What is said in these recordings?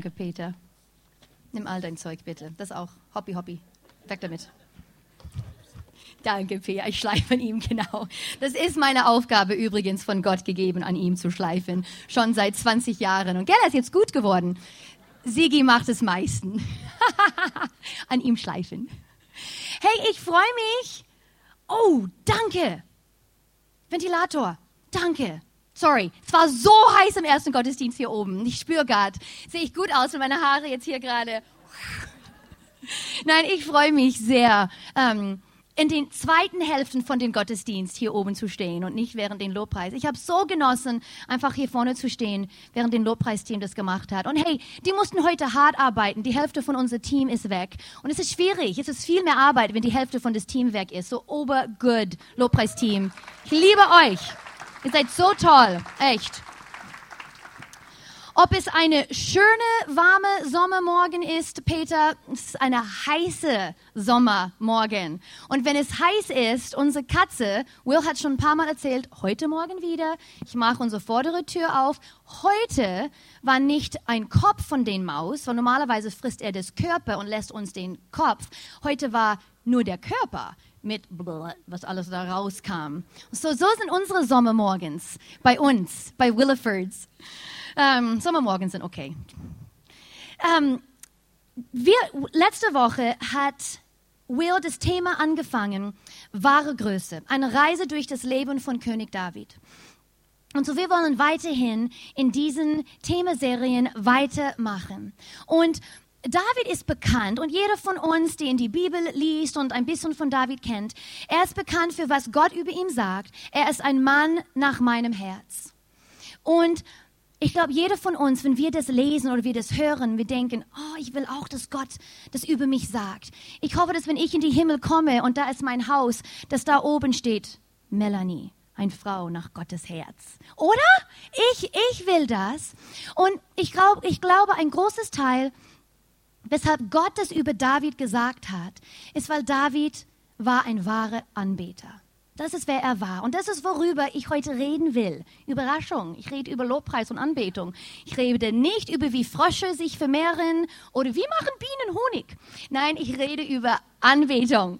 Danke, Peter. Nimm all dein Zeug bitte. Das auch. Hobby, Hobby. Weg damit. Danke, Peter. Ich schleife an ihm, genau. Das ist meine Aufgabe übrigens von Gott gegeben, an ihm zu schleifen. Schon seit 20 Jahren. Und er ist jetzt gut geworden. Sigi macht es meisten. an ihm schleifen. Hey, ich freue mich. Oh, danke. Ventilator. Danke. Sorry, es war so heiß im ersten Gottesdienst hier oben. Ich spüre gerade, sehe ich gut aus und meine Haare jetzt hier gerade. Nein, ich freue mich sehr, ähm, in den zweiten Hälften von dem Gottesdienst hier oben zu stehen und nicht während den Lobpreis. Ich habe so genossen, einfach hier vorne zu stehen, während den Lobpreisteam das gemacht hat. Und hey, die mussten heute hart arbeiten. Die Hälfte von unserem Team ist weg. Und es ist schwierig. Es ist viel mehr Arbeit, wenn die Hälfte von das Team weg ist. So obergood, Lobpreisteam. Ich liebe euch. Ihr seid so toll, echt. Ob es eine schöne, warme Sommermorgen ist, Peter, es ist eine heiße Sommermorgen. Und wenn es heiß ist, unsere Katze, Will hat schon ein paar Mal erzählt, heute Morgen wieder, ich mache unsere vordere Tür auf. Heute war nicht ein Kopf von den Maus, weil normalerweise frisst er das Körper und lässt uns den Kopf. Heute war nur der Körper mit was alles da rauskam. So, so sind unsere Sommermorgens bei uns, bei Willifords. Ähm, Sommermorgens sind okay. Ähm, wir, letzte Woche hat Will das Thema angefangen, wahre Größe, eine Reise durch das Leben von König David. Und so wir wollen weiterhin in diesen Themaserien weitermachen. Und David ist bekannt und jeder von uns, der in die Bibel liest und ein bisschen von David kennt, er ist bekannt für was Gott über ihn sagt. Er ist ein Mann nach meinem Herz. Und ich glaube, jeder von uns, wenn wir das lesen oder wir das hören, wir denken, oh, ich will auch, dass Gott das über mich sagt. Ich hoffe, dass wenn ich in die Himmel komme und da ist mein Haus, dass da oben steht, Melanie, eine Frau nach Gottes Herz. Oder? Ich, ich will das. Und ich glaube, ich glaube, ein großes Teil Weshalb Gott das über David gesagt hat, ist, weil David war ein wahrer Anbeter. Das ist, wer er war. Und das ist, worüber ich heute reden will. Überraschung. Ich rede über Lobpreis und Anbetung. Ich rede nicht über, wie Frösche sich vermehren oder wie machen Bienen Honig. Nein, ich rede über Anbetung.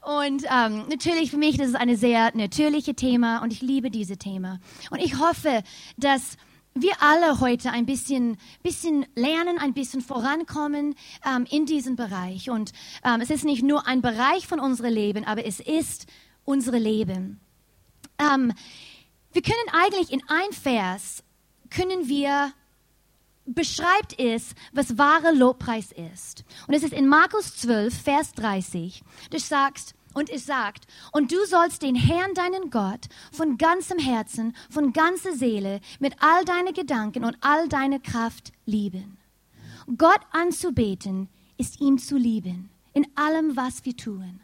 Und ähm, natürlich für mich, das ist ein sehr natürliches Thema und ich liebe dieses Thema. Und ich hoffe, dass wir alle heute ein bisschen, bisschen lernen, ein bisschen vorankommen ähm, in diesem Bereich. Und ähm, es ist nicht nur ein Bereich von unserem Leben, aber es ist unser Leben. Ähm, wir können eigentlich in ein Vers, können wir, beschreibt es, was wahre Lobpreis ist. Und es ist in Markus 12, Vers 30. Du sagst, und es sagt, und du sollst den Herrn, deinen Gott, von ganzem Herzen, von ganzer Seele, mit all deinen Gedanken und all deiner Kraft lieben. Gott anzubeten ist ihm zu lieben, in allem, was wir tun.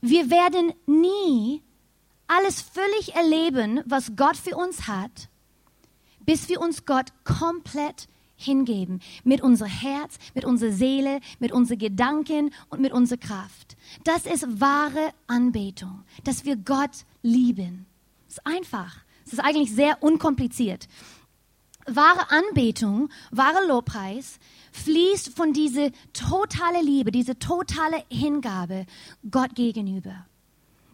Wir werden nie alles völlig erleben, was Gott für uns hat, bis wir uns Gott komplett hingeben. Mit unserem Herz, mit unserer Seele, mit unseren Gedanken und mit unserer Kraft. Das ist wahre Anbetung, dass wir Gott lieben. Das ist einfach. Es ist eigentlich sehr unkompliziert. Wahre Anbetung, wahre Lobpreis fließt von dieser totale Liebe, diese totale Hingabe Gott gegenüber.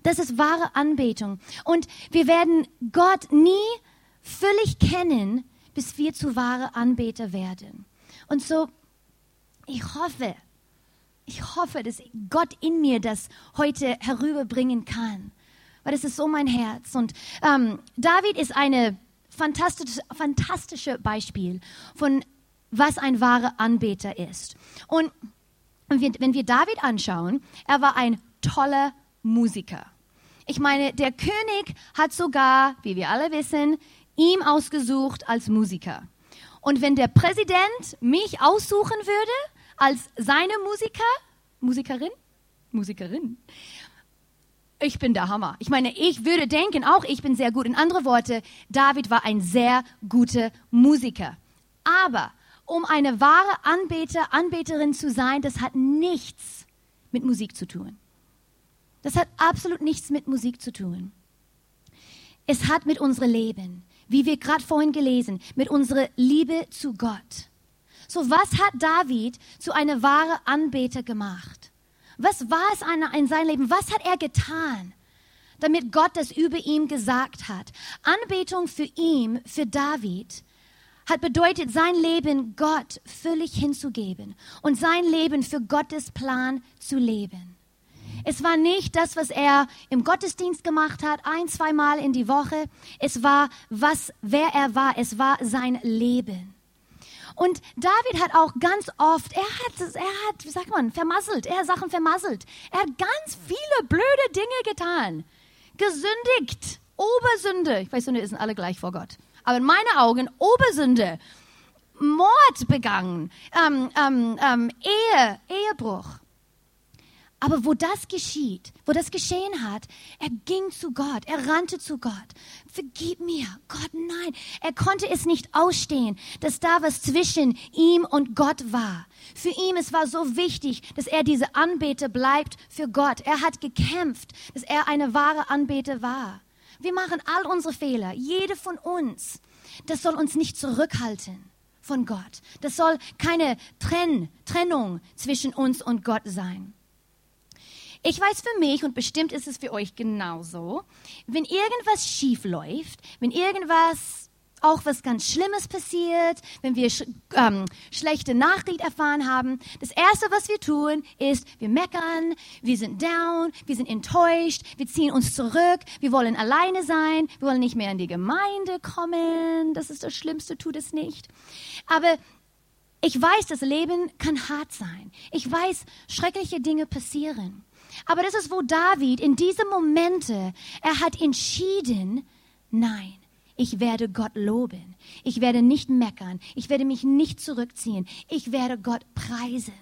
Das ist wahre Anbetung. Und wir werden Gott nie völlig kennen, bis wir zu wahre Anbeter werden. Und so, ich hoffe, ich hoffe, dass Gott in mir das heute herüberbringen kann. Weil das ist so mein Herz. Und ähm, David ist ein fantastisches fantastische Beispiel von was ein wahrer Anbeter ist. Und wenn wir David anschauen, er war ein toller Musiker. Ich meine, der König hat sogar, wie wir alle wissen, ihm ausgesucht als Musiker. Und wenn der Präsident mich aussuchen würde als seine Musiker, Musikerin, Musikerin, ich bin der Hammer. Ich meine, ich würde denken, auch ich bin sehr gut. In andere Worte, David war ein sehr guter Musiker. Aber um eine wahre Anbeter, Anbeterin zu sein, das hat nichts mit Musik zu tun. Das hat absolut nichts mit Musik zu tun. Es hat mit unserem Leben, wie wir gerade vorhin gelesen, mit unserer Liebe zu Gott. So was hat David zu einer wahren Anbeter gemacht? Was war es in seinem Leben? Was hat er getan, damit Gott das über ihm gesagt hat? Anbetung für ihn, für David, hat bedeutet, sein Leben Gott völlig hinzugeben und sein Leben für Gottes Plan zu leben. Es war nicht das, was er im Gottesdienst gemacht hat, ein, zweimal in die Woche. Es war, was, wer er war. Es war sein Leben. Und David hat auch ganz oft, er hat, er hat, wie sagt man, vermasselt, er hat Sachen vermasselt. Er hat ganz viele blöde Dinge getan. Gesündigt. Obersünde. Ich weiß, Sünde sind alle gleich vor Gott. Aber in meinen Augen Obersünde. Mord begangen. Ähm, ähm, ähm, Ehe, Ehebruch. Aber wo das geschieht, wo das geschehen hat, er ging zu Gott, er rannte zu Gott. Vergib mir, Gott, nein. Er konnte es nicht ausstehen, dass da was zwischen ihm und Gott war. Für ihn, es war so wichtig, dass er diese Anbeter bleibt für Gott. Er hat gekämpft, dass er eine wahre Anbeter war. Wir machen all unsere Fehler, jede von uns. Das soll uns nicht zurückhalten von Gott. Das soll keine Trenn, Trennung zwischen uns und Gott sein. Ich weiß für mich und bestimmt ist es für euch genauso, wenn irgendwas schief läuft, wenn irgendwas auch was ganz Schlimmes passiert, wenn wir sch ähm, schlechte Nachricht erfahren haben, das Erste, was wir tun, ist, wir meckern, wir sind down, wir sind enttäuscht, wir ziehen uns zurück, wir wollen alleine sein, wir wollen nicht mehr in die Gemeinde kommen, das ist das Schlimmste, tut es nicht. Aber ich weiß, das Leben kann hart sein. Ich weiß, schreckliche Dinge passieren. Aber das ist, wo David in diesen Momente, er hat entschieden, nein, ich werde Gott loben. Ich werde nicht meckern. Ich werde mich nicht zurückziehen. Ich werde Gott preisen.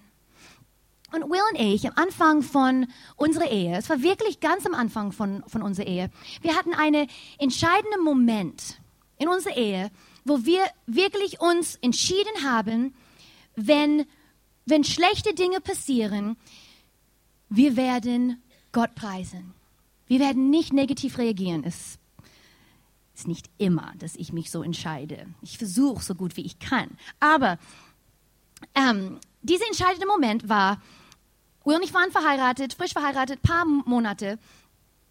Und Will und ich, am Anfang von unserer Ehe, es war wirklich ganz am Anfang von, von unserer Ehe, wir hatten einen entscheidenden Moment in unserer Ehe, wo wir wirklich uns entschieden haben, wenn, wenn schlechte Dinge passieren, wir werden Gott preisen. Wir werden nicht negativ reagieren. Es ist nicht immer, dass ich mich so entscheide. Ich versuche so gut wie ich kann. Aber ähm, dieser entscheidende Moment war, Will und ich waren verheiratet, frisch verheiratet, paar Monate.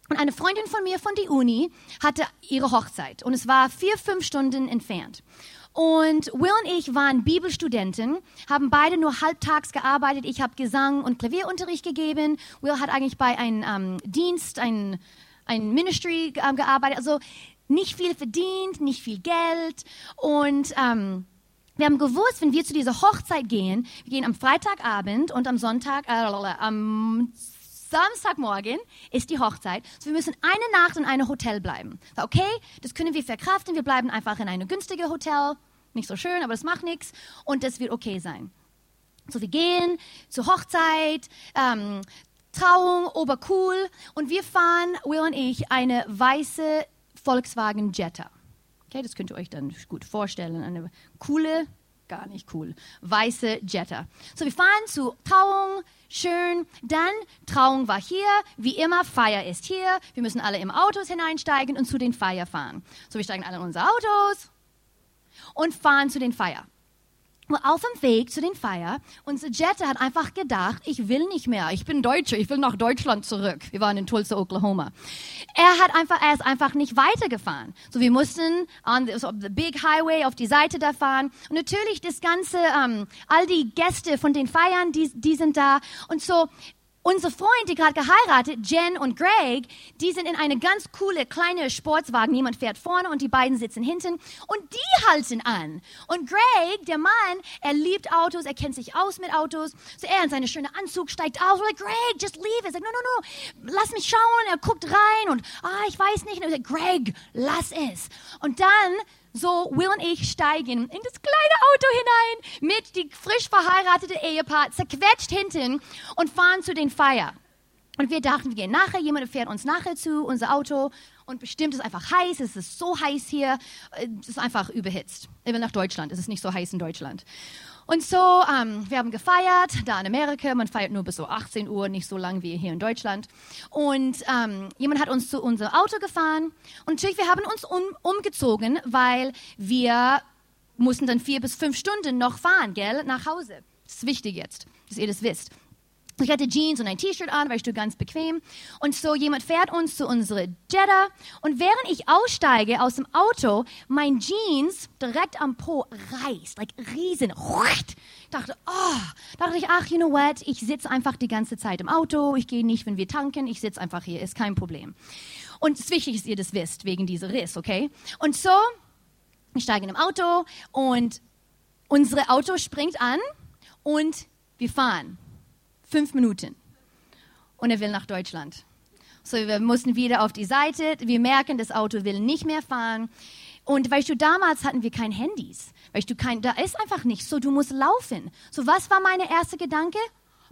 Und eine Freundin von mir von der Uni hatte ihre Hochzeit. Und es war vier, fünf Stunden entfernt. Und Will und ich waren Bibelstudenten, haben beide nur halbtags gearbeitet. Ich habe Gesang und Klavierunterricht gegeben. Will hat eigentlich bei einem ähm, Dienst, ein, ein Ministry ähm, gearbeitet. Also nicht viel verdient, nicht viel Geld. Und ähm, wir haben gewusst, wenn wir zu dieser Hochzeit gehen, wir gehen am Freitagabend und am Sonntag, äh, am Samstagmorgen ist die Hochzeit. So, wir müssen eine Nacht in einem Hotel bleiben. Okay, das können wir verkraften. Wir bleiben einfach in einem günstigen Hotel. Nicht so schön, aber das macht nichts. Und das wird okay sein. So, wir gehen zur Hochzeit, ähm, Trauung, obercool. Und wir fahren, Will und ich, eine weiße Volkswagen Jetta. Okay, das könnt ihr euch dann gut vorstellen. Eine coole, gar nicht cool, weiße Jetta. So, wir fahren zur Trauung, schön. Dann, Trauung war hier, wie immer, Feier ist hier. Wir müssen alle im Autos hineinsteigen und zu den Feier fahren. So, wir steigen alle in unsere Autos und fahren zu den Feier. Auf dem Weg zu den Feier, unser Jetta hat einfach gedacht, ich will nicht mehr, ich bin Deutscher, ich will nach Deutschland zurück. Wir waren in Tulsa, Oklahoma. Er hat einfach, er ist einfach nicht weitergefahren. So, wir mussten on the, so the Big Highway auf die Seite da fahren. Und natürlich das ganze, ähm, all die Gäste von den Feiern, die, die sind da. Und so, Unsere Freunde, die gerade geheiratet, Jen und Greg, die sind in eine ganz coole kleine Sportswagen. Jemand fährt vorne und die beiden sitzen hinten und die halten an. Und Greg, der Mann, er liebt Autos, er kennt sich aus mit Autos. So er in seine schöne Anzug steigt aus. Like, Greg, just leave it. Sagt, no, no, no, lass mich schauen. Er guckt rein und, ah, ich weiß nicht. Und er sagt, Greg, lass es. Und dann so Will und ich steigen in das kleine Auto hinein mit die frisch verheiratete Ehepaar, zerquetscht hinten und fahren zu den Feier. Und wir dachten, wir gehen nachher, jemand fährt uns nachher zu, unser Auto. Und bestimmt ist es einfach heiß, es ist so heiß hier, es ist einfach überhitzt. Ich will nach Deutschland, es ist nicht so heiß in Deutschland. Und so, ähm, wir haben gefeiert, da in Amerika, man feiert nur bis so 18 Uhr, nicht so lang wie hier in Deutschland. Und ähm, jemand hat uns zu unserem Auto gefahren und natürlich, wir haben uns um, umgezogen, weil wir mussten dann vier bis fünf Stunden noch fahren, gell, nach Hause. Das ist wichtig jetzt, dass ihr das wisst. Ich hatte Jeans und ein T-Shirt an, weil ich ganz bequem. Und so jemand fährt uns zu unserer Jetta. Und während ich aussteige aus dem Auto, mein Jeans direkt am Po reißt, like riesen. Ich dachte, oh, dachte ich, ach, you know what? Ich sitze einfach die ganze Zeit im Auto. Ich gehe nicht, wenn wir tanken. Ich sitze einfach hier, ist kein Problem. Und es ist wichtig, dass ihr das wisst, wegen dieser Riss, okay? Und so, ich steige in dem Auto und unsere Auto springt an und wir fahren fünf Minuten. Und er will nach Deutschland. So, wir mussten wieder auf die Seite. Wir merken, das Auto will nicht mehr fahren. Und weißt du, damals hatten wir kein Handys. Weißt du, kein, da ist einfach nichts. So, du musst laufen. So, was war mein erster Gedanke?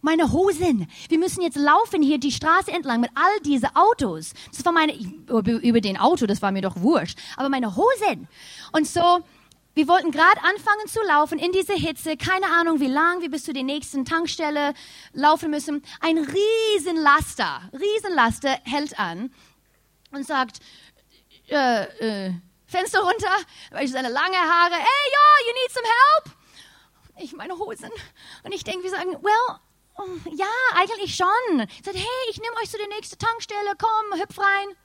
Meine Hosen. Wir müssen jetzt laufen hier die Straße entlang mit all diese Autos. Das war meine, über den Auto, das war mir doch wurscht. Aber meine Hosen. Und so, wir wollten gerade anfangen zu laufen in diese Hitze, keine Ahnung wie lang wir bis zu der nächsten Tankstelle laufen müssen. Ein Riesenlaster, Riesenlaster hält an und sagt, äh, äh, Fenster runter, weil ich seine lange Haare, hey, ja, you need some help? Ich meine Hosen. Und ich denke, wir sagen, well, ja, eigentlich schon. Sage, hey, ich nehme euch zu der nächsten Tankstelle, komm, hüpf rein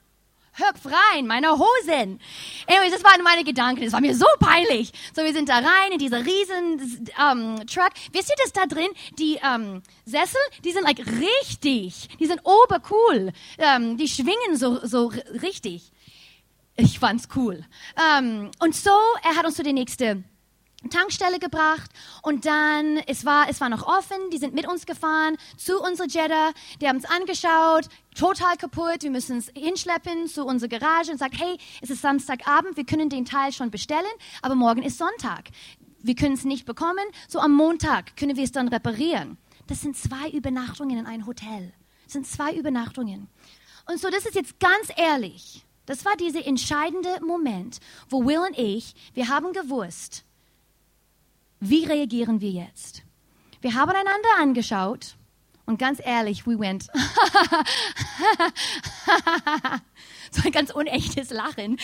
hüpf rein, meine Hosen. Anyways, das waren meine Gedanken. Das war mir so peinlich. So, wir sind da rein in dieser riesen ähm, Truck. Wisst ihr das da drin? Die ähm, Sessel, die sind like richtig. Die sind obercool. Ähm, die schwingen so, so richtig. Ich fand's cool. Ähm, und so, er hat uns zu der nächsten Tankstelle gebracht und dann, es war, es war noch offen, die sind mit uns gefahren zu unserer Jeddah, die haben es angeschaut, total kaputt, wir müssen es hinschleppen zu unserer Garage und sagt, hey, es ist Samstagabend, wir können den Teil schon bestellen, aber morgen ist Sonntag. Wir können es nicht bekommen, so am Montag können wir es dann reparieren. Das sind zwei Übernachtungen in ein Hotel. Das sind zwei Übernachtungen. Und so, das ist jetzt ganz ehrlich. Das war dieser entscheidende Moment, wo Will und ich, wir haben gewusst, wie reagieren wir jetzt? Wir haben einander angeschaut und ganz ehrlich, we went. so ein ganz unechtes Lachen.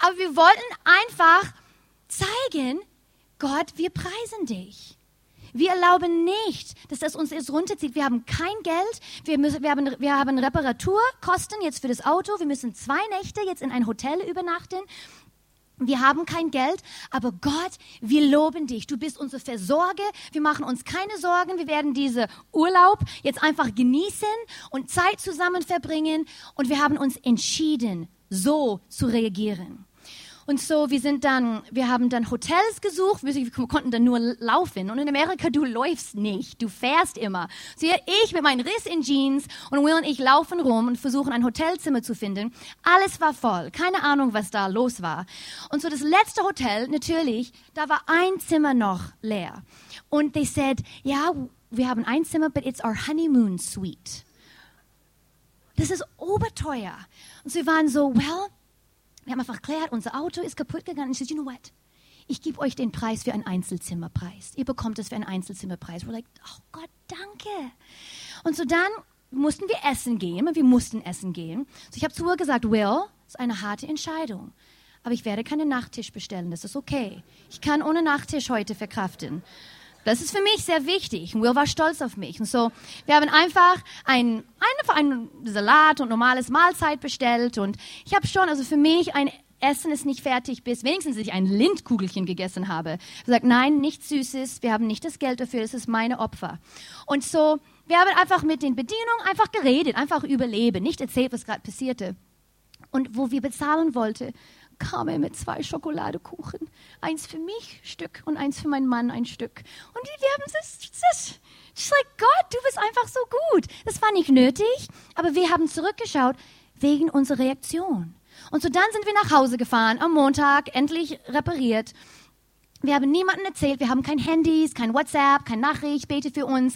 Aber wir wollten einfach zeigen, Gott, wir preisen dich. Wir erlauben nicht, dass das uns jetzt runterzieht. Wir haben kein Geld. Wir, müssen, wir, haben, wir haben Reparaturkosten jetzt für das Auto. Wir müssen zwei Nächte jetzt in ein Hotel übernachten. Wir haben kein Geld, aber Gott, wir loben dich. Du bist unsere Versorger. Wir machen uns keine Sorgen. Wir werden diese Urlaub jetzt einfach genießen und Zeit zusammen verbringen. Und wir haben uns entschieden, so zu reagieren. Und so, wir sind dann, wir haben dann Hotels gesucht, wir konnten dann nur laufen. Und in Amerika, du läufst nicht, du fährst immer. So, ich mit meinem Riss in Jeans und Will und ich laufen rum und versuchen ein Hotelzimmer zu finden. Alles war voll, keine Ahnung, was da los war. Und so das letzte Hotel, natürlich, da war ein Zimmer noch leer. Und they said, ja, wir haben ein Zimmer, but it's our honeymoon suite. Das ist oberteuer. Und sie waren so, well, wir haben einfach erklärt, unser Auto ist kaputt gegangen. Ich sage, you know what? Ich gebe euch den Preis für einen Einzelzimmerpreis. Ihr bekommt es für einen Einzelzimmerpreis. We're like, oh Gott, danke. Und so dann mussten wir essen gehen. Wir mussten essen gehen. So ich habe zu ihr gesagt, Will, das ist eine harte Entscheidung. Aber ich werde keinen Nachtisch bestellen. Das ist okay. Ich kann ohne Nachtisch heute verkraften. Das ist für mich sehr wichtig. Und Will war stolz auf mich. Und so, wir haben einfach ein, einfach einen Salat und normales Mahlzeit bestellt. Und ich habe schon, also für mich, ein Essen ist nicht fertig, bis wenigstens ich ein Lindkugelchen gegessen habe. Ich sagt, nein, nichts Süßes. Wir haben nicht das Geld dafür. Das ist meine Opfer. Und so, wir haben einfach mit den Bedienungen einfach geredet, einfach überleben, nicht erzählt, was gerade passierte. Und wo wir bezahlen wollten, kam er mit zwei Schokoladekuchen. Eins für mich Stück und eins für meinen Mann ein Stück. Und wir haben das, das, das like, Gott, du bist einfach so gut. Das war nicht nötig, aber wir haben zurückgeschaut wegen unserer Reaktion. Und so dann sind wir nach Hause gefahren, am Montag, endlich repariert. Wir haben niemandem erzählt, wir haben kein Handys, kein WhatsApp, kein Nachricht, bete für uns,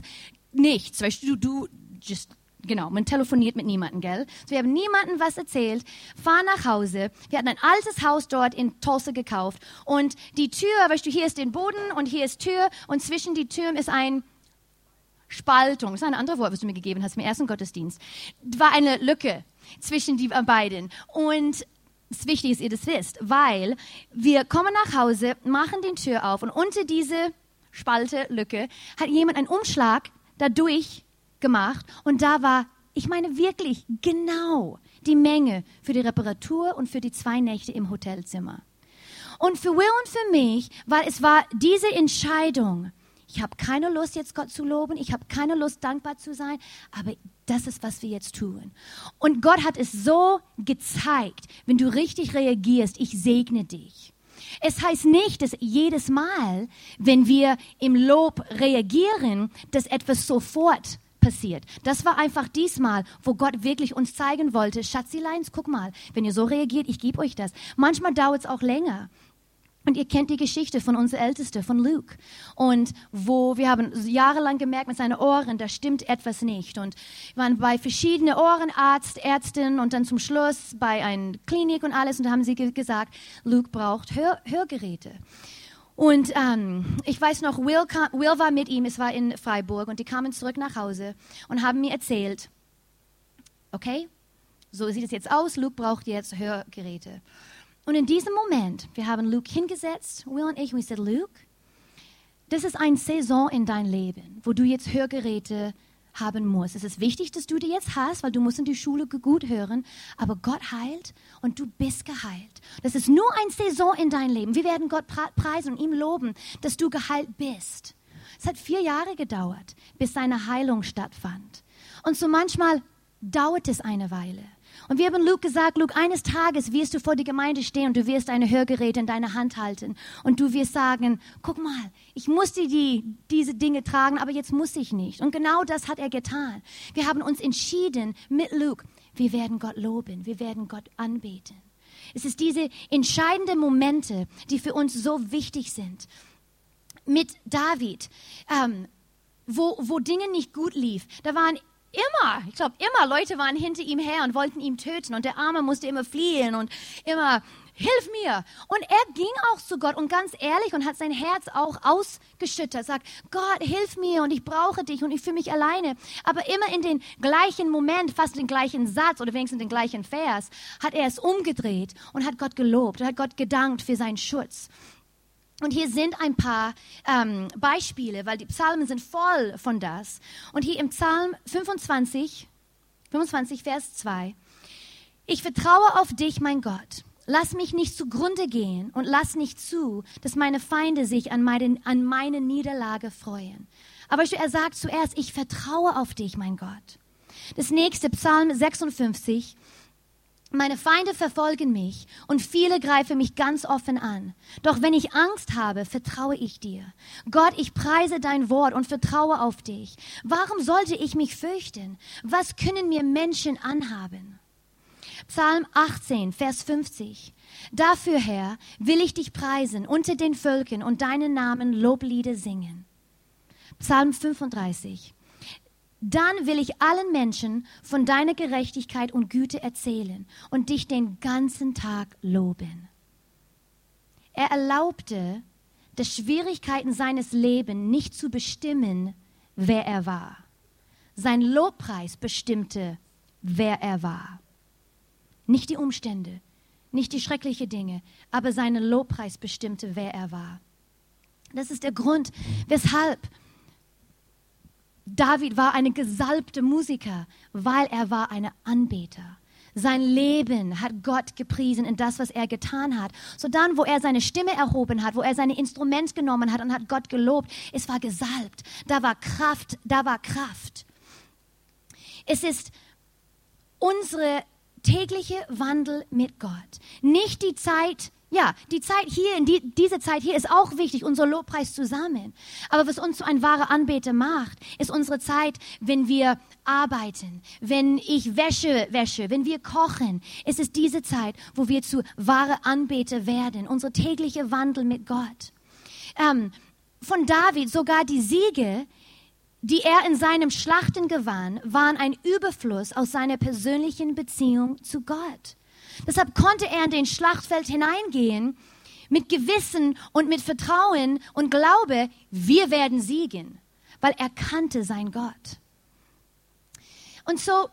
nichts. Weißt du, du, just Genau, man telefoniert mit niemandem, gell? So, wir haben niemandem was erzählt, fahren nach Hause. Wir hatten ein altes Haus dort in Tulsa gekauft und die Tür, weißt du, hier ist den Boden und hier ist Tür und zwischen die Türen ist ein Spaltung. Das ist ein anderes Wort, was du mir gegeben hast im ersten Gottesdienst. War eine Lücke zwischen die beiden und es ist wichtig, dass ihr das wisst, weil wir kommen nach Hause, machen die Tür auf und unter diese Spalte, Lücke, hat jemand einen Umschlag dadurch gemacht und da war, ich meine wirklich genau die Menge für die Reparatur und für die zwei Nächte im Hotelzimmer. Und für Will und für mich, weil es war diese Entscheidung, ich habe keine Lust, jetzt Gott zu loben, ich habe keine Lust, dankbar zu sein, aber das ist, was wir jetzt tun. Und Gott hat es so gezeigt, wenn du richtig reagierst, ich segne dich. Es heißt nicht, dass jedes Mal, wenn wir im Lob reagieren, dass etwas sofort passiert. Das war einfach diesmal, wo Gott wirklich uns zeigen wollte, Schatzileins, guck mal, wenn ihr so reagiert, ich gebe euch das. Manchmal dauert es auch länger. Und ihr kennt die Geschichte von unserer Älteste, von Luke. Und wo wir haben jahrelang gemerkt mit seinen Ohren, da stimmt etwas nicht. Und wir waren bei verschiedenen Ohrenarzt, Ärztinnen und dann zum Schluss bei einer Klinik und alles. Und da haben sie gesagt, Luke braucht Hör Hörgeräte. Und ähm, ich weiß noch, Will, kam, Will war mit ihm, es war in Freiburg, und die kamen zurück nach Hause und haben mir erzählt, okay, so sieht es jetzt aus, Luke braucht jetzt Hörgeräte. Und in diesem Moment, wir haben Luke hingesetzt, Will und ich, und ich sagte, Luke, das ist eine Saison in dein Leben, wo du jetzt Hörgeräte haben musst. Es ist wichtig, dass du die jetzt hast, weil du musst in die Schule gut hören. Aber Gott heilt und du bist geheilt. Das ist nur eine Saison in dein Leben. Wir werden Gott preisen und ihm loben, dass du geheilt bist. Es hat vier Jahre gedauert, bis seine Heilung stattfand. Und so manchmal dauert es eine Weile. Und wir haben Luke gesagt, Luke, eines Tages wirst du vor die Gemeinde stehen und du wirst eine Hörgeräte in deiner Hand halten und du wirst sagen, guck mal, ich musste die, diese Dinge tragen, aber jetzt muss ich nicht. Und genau das hat er getan. Wir haben uns entschieden mit Luke, wir werden Gott loben, wir werden Gott anbeten. Es ist diese entscheidenden Momente, die für uns so wichtig sind. Mit David, ähm, wo, wo Dinge nicht gut lief, da waren Immer, ich glaube, immer Leute waren hinter ihm her und wollten ihn töten und der Arme musste immer fliehen und immer, hilf mir. Und er ging auch zu Gott und ganz ehrlich und hat sein Herz auch ausgeschüttet, sagt, Gott, hilf mir und ich brauche dich und ich fühle mich alleine. Aber immer in den gleichen Moment, fast den gleichen Satz oder wenigstens den gleichen Vers, hat er es umgedreht und hat Gott gelobt und hat Gott gedankt für seinen Schutz. Und hier sind ein paar ähm, Beispiele, weil die Psalmen sind voll von das. Und hier im Psalm 25, 25, Vers 2. Ich vertraue auf dich, mein Gott. Lass mich nicht zugrunde gehen und lass nicht zu, dass meine Feinde sich an meine, an meine Niederlage freuen. Aber er sagt zuerst, ich vertraue auf dich, mein Gott. Das nächste, Psalm 56, meine Feinde verfolgen mich und viele greifen mich ganz offen an. Doch wenn ich Angst habe, vertraue ich dir. Gott, ich preise dein Wort und vertraue auf dich. Warum sollte ich mich fürchten? Was können mir Menschen anhaben? Psalm 18, Vers 50. Dafür, Herr, will ich dich preisen unter den Völkern und deinen Namen Loblieder singen. Psalm 35. Dann will ich allen Menschen von deiner Gerechtigkeit und Güte erzählen und dich den ganzen Tag loben. Er erlaubte, dass Schwierigkeiten seines Lebens nicht zu bestimmen, wer er war. Sein Lobpreis bestimmte, wer er war. Nicht die Umstände, nicht die schrecklichen Dinge, aber sein Lobpreis bestimmte, wer er war. Das ist der Grund, weshalb David war eine gesalbte Musiker, weil er war eine Anbeter. Sein Leben hat Gott gepriesen in das, was er getan hat. So dann, wo er seine Stimme erhoben hat, wo er seine Instrument genommen hat und hat Gott gelobt, es war gesalbt. Da war Kraft, da war Kraft. Es ist unsere tägliche Wandel mit Gott. Nicht die Zeit, ja, die Zeit hier, die, diese Zeit hier ist auch wichtig, unser Lobpreis zusammen. Aber was uns zu ein wahrer Anbeter macht, ist unsere Zeit, wenn wir arbeiten, wenn ich Wäsche wäsche, wenn wir kochen. Es ist diese Zeit, wo wir zu wahre Anbeter werden, unsere tägliche Wandel mit Gott. Ähm, von David sogar die Siege, die er in seinem Schlachten gewann, waren ein Überfluss aus seiner persönlichen Beziehung zu Gott. Deshalb konnte er in den Schlachtfeld hineingehen mit Gewissen und mit Vertrauen und Glaube, wir werden siegen, weil er kannte sein Gott. Und so,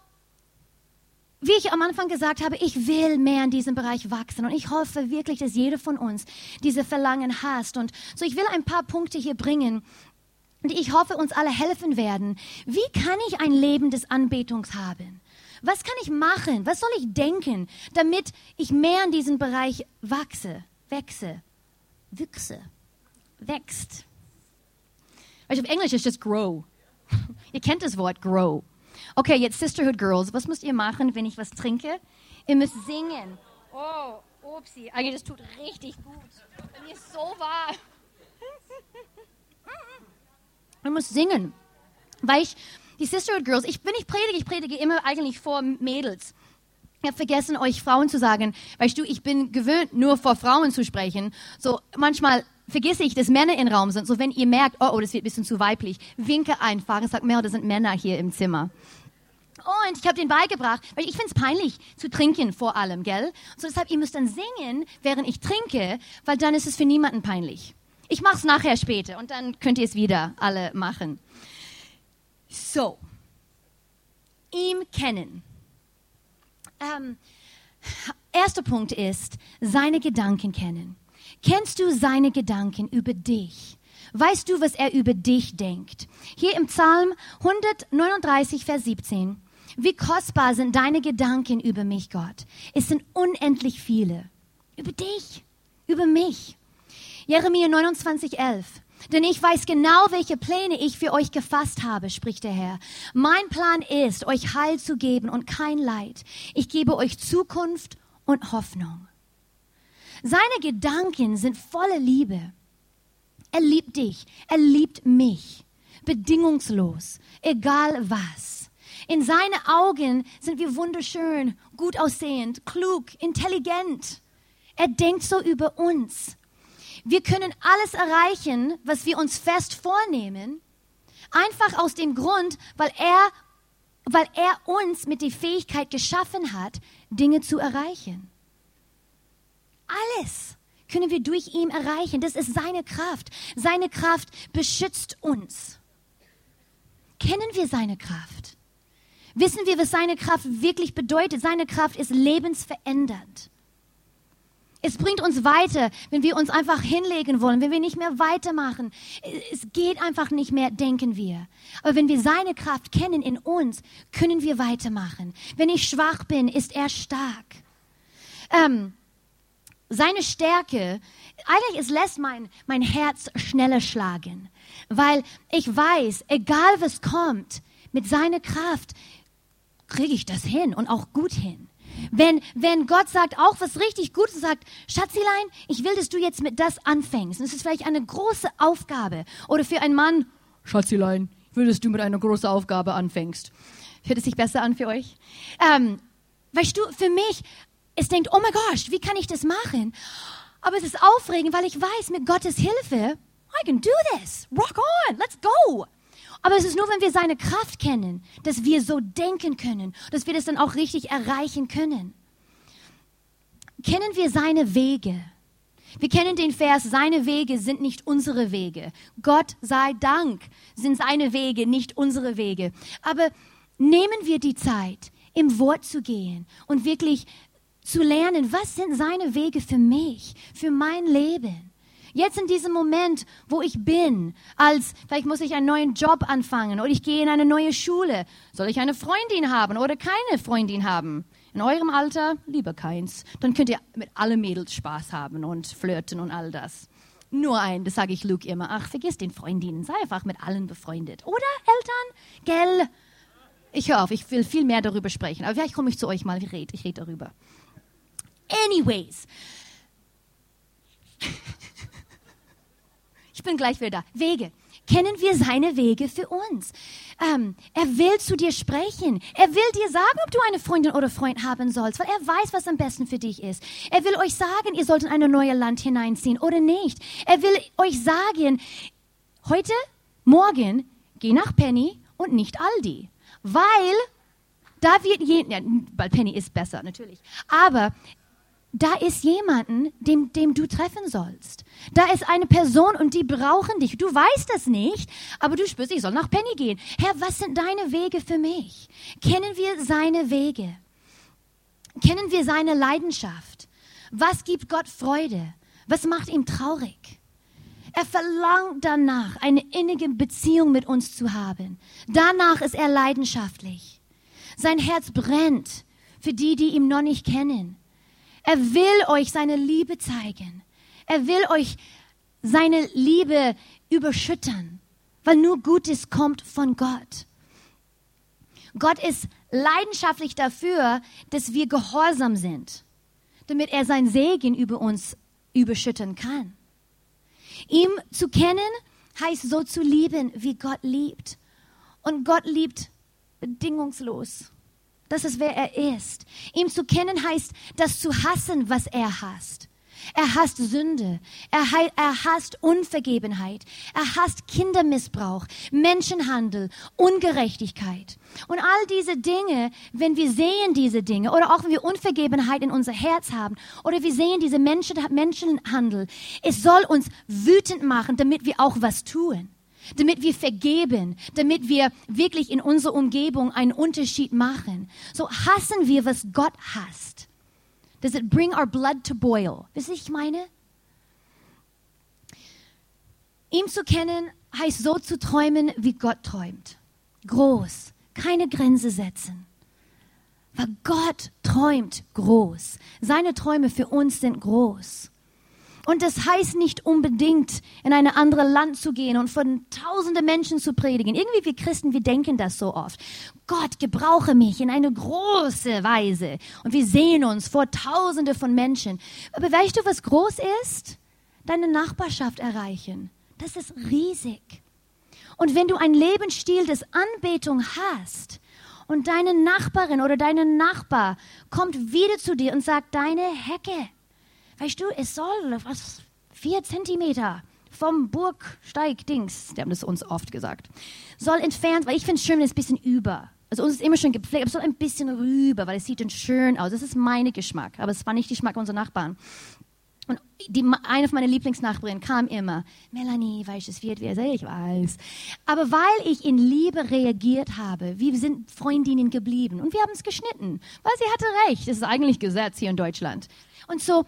wie ich am Anfang gesagt habe, ich will mehr in diesem Bereich wachsen und ich hoffe wirklich, dass jeder von uns diese Verlangen hasst. Und so, ich will ein paar Punkte hier bringen, die ich hoffe, uns alle helfen werden. Wie kann ich ein Leben des Anbetungs haben? Was kann ich machen? Was soll ich denken, damit ich mehr in diesem Bereich wachse, wachse, wachse, wächst? Auf Englisch ist es grow. Ihr kennt das Wort grow. Okay, jetzt Sisterhood Girls, was müsst ihr machen, wenn ich was trinke? Ihr müsst singen. Oh, upsie, eigentlich das tut richtig gut. Mir ist so warm. Ihr müsst singen, weil ich die Sisterhood Girls, ich, wenn ich predige, ich predige immer eigentlich vor Mädels. Ich habe vergessen, euch Frauen zu sagen, weißt du, ich bin gewöhnt, nur vor Frauen zu sprechen. So manchmal vergesse ich, dass Männer im Raum sind. So wenn ihr merkt, oh, oh das wird ein bisschen zu weiblich, winke einfach und sag, Mel, das sind Männer hier im Zimmer. Und ich habe den beigebracht, weil ich finde es peinlich zu trinken vor allem, gell? So deshalb, ihr müsst dann singen, während ich trinke, weil dann ist es für niemanden peinlich. Ich mache es nachher später und dann könnt ihr es wieder alle machen. So, ihm kennen. Ähm, erster Punkt ist, seine Gedanken kennen. Kennst du seine Gedanken über dich? Weißt du, was er über dich denkt? Hier im Psalm 139, Vers 17. Wie kostbar sind deine Gedanken über mich, Gott. Es sind unendlich viele. Über dich, über mich. Jeremia 29, 11. Denn ich weiß genau, welche Pläne ich für euch gefasst habe, spricht der Herr. Mein Plan ist, euch Heil zu geben und kein Leid. Ich gebe euch Zukunft und Hoffnung. Seine Gedanken sind voller Liebe. Er liebt dich, er liebt mich, bedingungslos, egal was. In seinen Augen sind wir wunderschön, gut aussehend, klug, intelligent. Er denkt so über uns. Wir können alles erreichen, was wir uns fest vornehmen, einfach aus dem Grund, weil er, weil er uns mit der Fähigkeit geschaffen hat, Dinge zu erreichen. Alles können wir durch ihn erreichen. Das ist seine Kraft. Seine Kraft beschützt uns. Kennen wir seine Kraft? Wissen wir, was seine Kraft wirklich bedeutet? Seine Kraft ist lebensverändernd. Es bringt uns weiter, wenn wir uns einfach hinlegen wollen, wenn wir nicht mehr weitermachen. Es geht einfach nicht mehr, denken wir. Aber wenn wir seine Kraft kennen in uns, können wir weitermachen. Wenn ich schwach bin, ist er stark. Ähm, seine Stärke, eigentlich es lässt mein, mein Herz schneller schlagen, weil ich weiß, egal was kommt, mit seiner Kraft kriege ich das hin und auch gut hin. Wenn, wenn Gott sagt auch was richtig Gutes, sagt, Schatzilein, ich will, dass du jetzt mit das anfängst. Und es ist vielleicht eine große Aufgabe. Oder für einen Mann, Schatzilein, ich will, dass du mit einer großen Aufgabe anfängst. Hört es sich besser an für euch? Ähm, weißt du, für mich, es denkt, oh mein Gott, wie kann ich das machen? Aber es ist aufregend, weil ich weiß, mit Gottes Hilfe, I can do this. Rock on, let's go. Aber es ist nur, wenn wir seine Kraft kennen, dass wir so denken können, dass wir das dann auch richtig erreichen können. Kennen wir seine Wege? Wir kennen den Vers, seine Wege sind nicht unsere Wege. Gott sei Dank sind seine Wege nicht unsere Wege. Aber nehmen wir die Zeit, im Wort zu gehen und wirklich zu lernen, was sind seine Wege für mich, für mein Leben. Jetzt in diesem Moment, wo ich bin, als vielleicht muss ich einen neuen Job anfangen oder ich gehe in eine neue Schule, soll ich eine Freundin haben oder keine Freundin haben? In eurem Alter lieber keins. Dann könnt ihr mit allen Mädels Spaß haben und flirten und all das. Nur ein, das sage ich Luke immer. Ach, vergiss den Freundinnen, sei einfach mit allen befreundet. Oder Eltern? Gell? Ich höre auf, ich will viel mehr darüber sprechen. Aber vielleicht komme ich zu euch mal, ich rede, ich rede darüber. Anyways. Ich bin gleich wieder da. Wege. Kennen wir seine Wege für uns? Ähm, er will zu dir sprechen. Er will dir sagen, ob du eine Freundin oder Freund haben sollst, weil er weiß, was am besten für dich ist. Er will euch sagen, ihr sollt in ein neues Land hineinziehen oder nicht. Er will euch sagen, heute, morgen, geh nach Penny und nicht Aldi. Weil da wird je, ja, weil Penny ist besser, natürlich. Aber da ist jemanden, dem, dem du treffen sollst. Da ist eine Person und die brauchen dich. Du weißt das nicht, aber du spürst, ich soll nach Penny gehen. Herr, was sind deine Wege für mich? Kennen wir seine Wege? Kennen wir seine Leidenschaft? Was gibt Gott Freude? Was macht ihm traurig? Er verlangt danach, eine innige Beziehung mit uns zu haben. Danach ist er leidenschaftlich. Sein Herz brennt für die, die ihn noch nicht kennen. Er will euch seine Liebe zeigen. Er will euch seine Liebe überschüttern, weil nur Gutes kommt von Gott. Gott ist leidenschaftlich dafür, dass wir gehorsam sind, damit er sein Segen über uns überschütten kann. Ihm zu kennen heißt so zu lieben, wie Gott liebt. Und Gott liebt bedingungslos. Das ist, wer er ist. Ihm zu kennen heißt, das zu hassen, was er hasst. Er hasst Sünde. Er, er hasst Unvergebenheit. Er hasst Kindermissbrauch, Menschenhandel, Ungerechtigkeit. Und all diese Dinge, wenn wir sehen diese Dinge oder auch wenn wir Unvergebenheit in unser Herz haben oder wir sehen diese Menschen, Menschenhandel, es soll uns wütend machen, damit wir auch was tun damit wir vergeben, damit wir wirklich in unserer Umgebung einen Unterschied machen. So hassen wir, was Gott hasst. Does it bring our blood to boil? Wisst ihr, ich meine? Ihm zu kennen heißt so zu träumen, wie Gott träumt. Groß, keine Grenze setzen. Weil Gott träumt groß. Seine Träume für uns sind groß. Und das heißt nicht unbedingt, in ein anderes Land zu gehen und von tausende Menschen zu predigen. Irgendwie wir Christen, wir denken das so oft. Gott gebrauche mich in eine große Weise. Und wir sehen uns vor tausende von Menschen. Aber weißt du, was groß ist? Deine Nachbarschaft erreichen. Das ist riesig. Und wenn du einen Lebensstil des Anbetung hast, und deine Nachbarin oder deine Nachbar kommt wieder zu dir und sagt, deine Hecke, Weißt du, es soll was vier Zentimeter vom Burgsteig-Dings, die haben das uns oft gesagt, soll entfernt, weil ich finde es schön, wenn es ein bisschen über. Also uns ist immer schön gepflegt, aber es soll ein bisschen rüber, weil es sieht dann schön aus. Das ist mein Geschmack, aber es war nicht der Geschmack unserer Nachbarn. Und die, eine von meinen Lieblingsnachbarinnen kam immer, Melanie, weißt du, es wird wie ich weiß. Aber weil ich in Liebe reagiert habe, wir sind Freundinnen geblieben und wir haben es geschnitten, weil sie hatte recht. Das ist eigentlich Gesetz hier in Deutschland. Und so,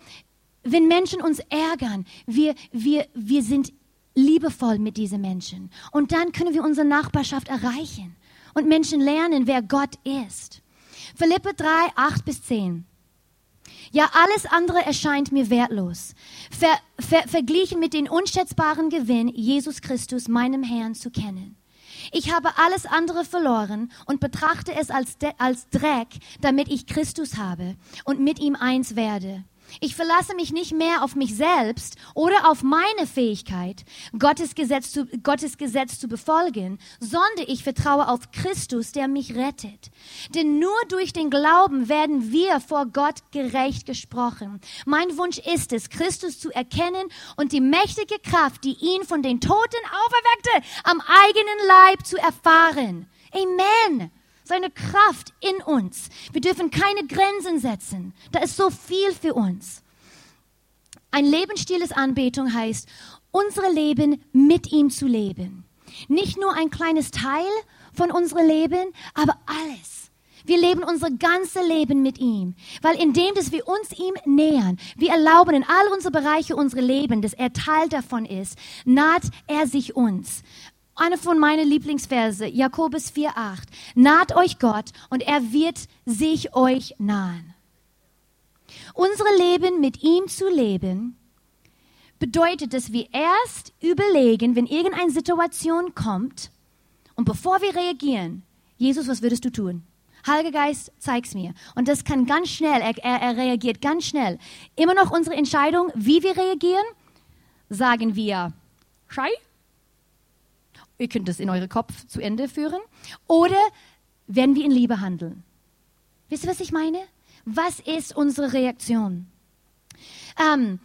wenn Menschen uns ärgern, wir, wir, wir sind liebevoll mit diesen Menschen. Und dann können wir unsere Nachbarschaft erreichen und Menschen lernen, wer Gott ist. Philippe 3, 8 bis 10. Ja, alles andere erscheint mir wertlos. Ver, ver, verglichen mit dem unschätzbaren Gewinn, Jesus Christus, meinem Herrn, zu kennen. Ich habe alles andere verloren und betrachte es als, als Dreck, damit ich Christus habe und mit ihm eins werde. Ich verlasse mich nicht mehr auf mich selbst oder auf meine Fähigkeit, Gottes Gesetz zu, Gottes Gesetz zu befolgen, sondern ich vertraue auf Christus, der mich rettet. Denn nur durch den Glauben werden wir vor Gott gerecht gesprochen. Mein Wunsch ist es, Christus zu erkennen und die mächtige Kraft, die ihn von den Toten auferweckte, am eigenen Leib zu erfahren. Amen seine Kraft in uns. Wir dürfen keine Grenzen setzen. Da ist so viel für uns. Ein Lebensstil des Anbetung heißt, unsere Leben mit ihm zu leben. Nicht nur ein kleines Teil von unserem Leben, aber alles. Wir leben unser ganzes Leben mit ihm, weil indem, dass wir uns ihm nähern, wir erlauben in all unsere Bereiche unseres Lebens, dass er Teil davon ist, naht er sich uns. Eine von meinen Lieblingsverse, Jakobus 4,8. Naht euch Gott und er wird sich euch nahen. Unsere Leben mit ihm zu leben bedeutet, dass wir erst überlegen, wenn irgendeine Situation kommt und bevor wir reagieren, Jesus, was würdest du tun? Heiliger Geist, zeig's mir. Und das kann ganz schnell, er, er, er reagiert ganz schnell. Immer noch unsere Entscheidung, wie wir reagieren, sagen wir, Schei, Ihr könnt es in eurem Kopf zu Ende führen. Oder werden wir in Liebe handeln? Wisst ihr, was ich meine? Was ist unsere Reaktion? Ähm,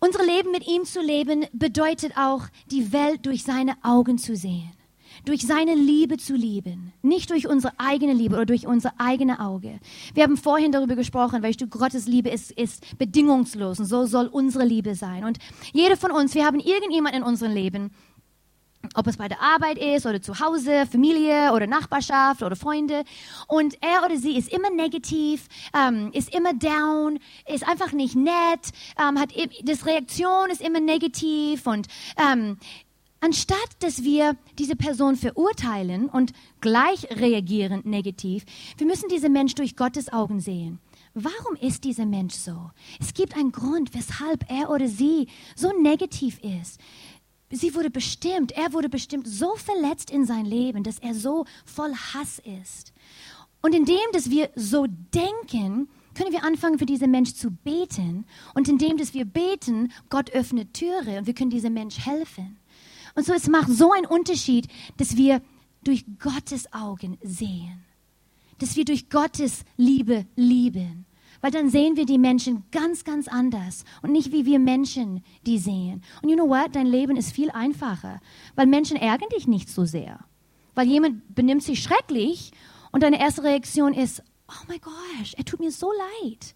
unser Leben mit ihm zu leben bedeutet auch, die Welt durch seine Augen zu sehen. Durch seine Liebe zu lieben. Nicht durch unsere eigene Liebe oder durch unser eigenes Auge. Wir haben vorhin darüber gesprochen, weil du, Gottes Liebe ist, ist bedingungslos und so soll unsere Liebe sein. Und jeder von uns, wir haben irgendjemand in unserem Leben, ob es bei der Arbeit ist oder zu Hause, Familie oder Nachbarschaft oder Freunde. Und er oder sie ist immer negativ, ähm, ist immer down, ist einfach nicht nett, ähm, hat das Reaktion ist immer negativ und ähm, anstatt dass wir diese Person verurteilen und gleich reagieren negativ, wir müssen diese Mensch durch Gottes Augen sehen. Warum ist dieser Mensch so? Es gibt einen Grund, weshalb er oder sie so negativ ist. Sie wurde bestimmt, er wurde bestimmt so verletzt in sein Leben, dass er so voll Hass ist. Und indem, dass wir so denken, können wir anfangen, für diesen Mensch zu beten. Und indem, dass wir beten, Gott öffnet Türe und wir können diesem Mensch helfen. Und so, es macht so einen Unterschied, dass wir durch Gottes Augen sehen dass wir durch Gottes Liebe lieben. Weil dann sehen wir die Menschen ganz, ganz anders und nicht wie wir Menschen die sehen. Und you know what? Dein Leben ist viel einfacher, weil Menschen ärgern dich nicht so sehr. Weil jemand benimmt sich schrecklich und deine erste Reaktion ist, oh my gosh, er tut mir so leid.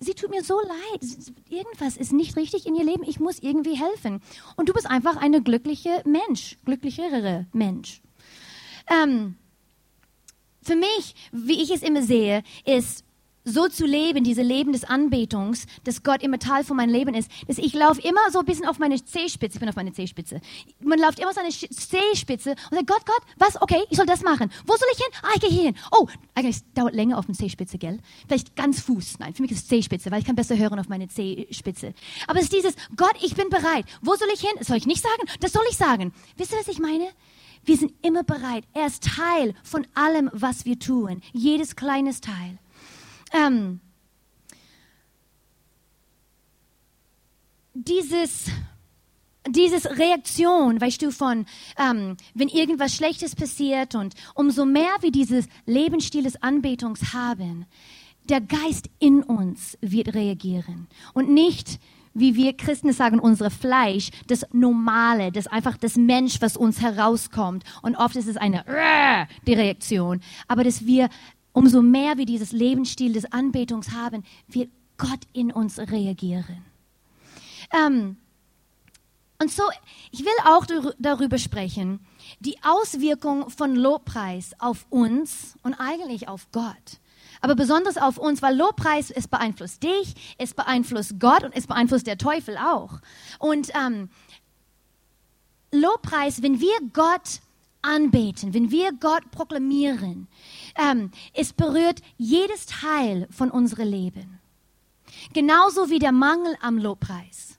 Sie tut mir so leid. Irgendwas ist nicht richtig in ihr Leben. Ich muss irgendwie helfen. Und du bist einfach eine glückliche Mensch, glücklichere Mensch. Ähm, für mich, wie ich es immer sehe, ist so zu leben, diese Leben des Anbetungs, dass Gott immer Teil von meinem Leben ist, dass ich laufe immer so ein bisschen auf meine Zehspitze, ich bin auf meine Zehspitze. Man läuft immer auf seine Zehspitze und sagt, Gott, Gott, was, okay, ich soll das machen. Wo soll ich hin? Ah, ich gehe hier hin. Oh, eigentlich dauert länger auf dem Zehspitze, gell? Vielleicht ganz Fuß. Nein, für mich ist es Zehspitze, weil ich kann besser hören auf meine Zehspitze. Aber es ist dieses, Gott, ich bin bereit. Wo soll ich hin? Das soll ich nicht sagen? Das soll ich sagen. Wisst ihr, was ich meine? Wir sind immer bereit. Er ist Teil von allem, was wir tun. Jedes kleines Teil. Ähm, dieses, dieses Reaktion, weißt du, von, ähm, wenn irgendwas Schlechtes passiert und umso mehr wir dieses Lebensstil des Anbetungs haben, der Geist in uns wird reagieren und nicht wie wir Christen sagen, unsere Fleisch, das Normale, das einfach das Mensch, was uns herauskommt. Und oft ist es eine die Reaktion. Aber dass wir, umso mehr wir dieses Lebensstil des Anbetungs haben, wird Gott in uns reagieren. Ähm, und so, ich will auch darüber sprechen, die Auswirkung von Lobpreis auf uns und eigentlich auf Gott aber besonders auf uns, weil Lobpreis, es beeinflusst dich, es beeinflusst Gott und es beeinflusst der Teufel auch. Und ähm, Lobpreis, wenn wir Gott anbeten, wenn wir Gott proklamieren, ähm, es berührt jedes Teil von unserem Leben. Genauso wie der Mangel am Lobpreis.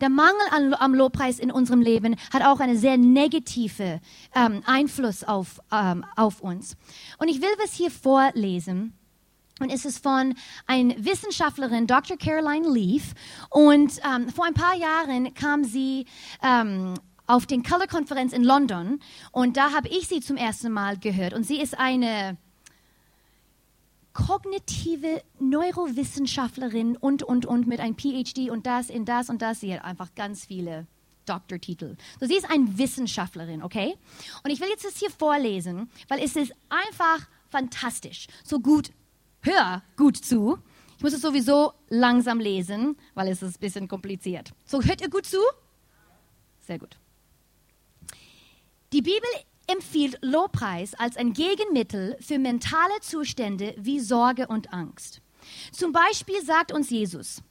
Der Mangel an, am Lobpreis in unserem Leben hat auch einen sehr negativen ähm, Einfluss auf, ähm, auf uns. Und ich will was hier vorlesen. Und es ist von einer Wissenschaftlerin, Dr. Caroline Leaf. Und ähm, vor ein paar Jahren kam sie ähm, auf den Color-Konferenz in London. Und da habe ich sie zum ersten Mal gehört. Und sie ist eine kognitive Neurowissenschaftlerin und, und, und mit einem PhD und das in das und das. Sie hat einfach ganz viele Doktortitel. So, sie ist eine Wissenschaftlerin, okay? Und ich will jetzt das hier vorlesen, weil es ist einfach fantastisch. So gut hör gut zu. Ich muss es sowieso langsam lesen, weil es ist ein bisschen kompliziert. So, hört ihr gut zu? Sehr gut. Die Bibel empfiehlt Lobpreis als ein Gegenmittel für mentale Zustände wie Sorge und Angst. Zum Beispiel sagt uns Jesus,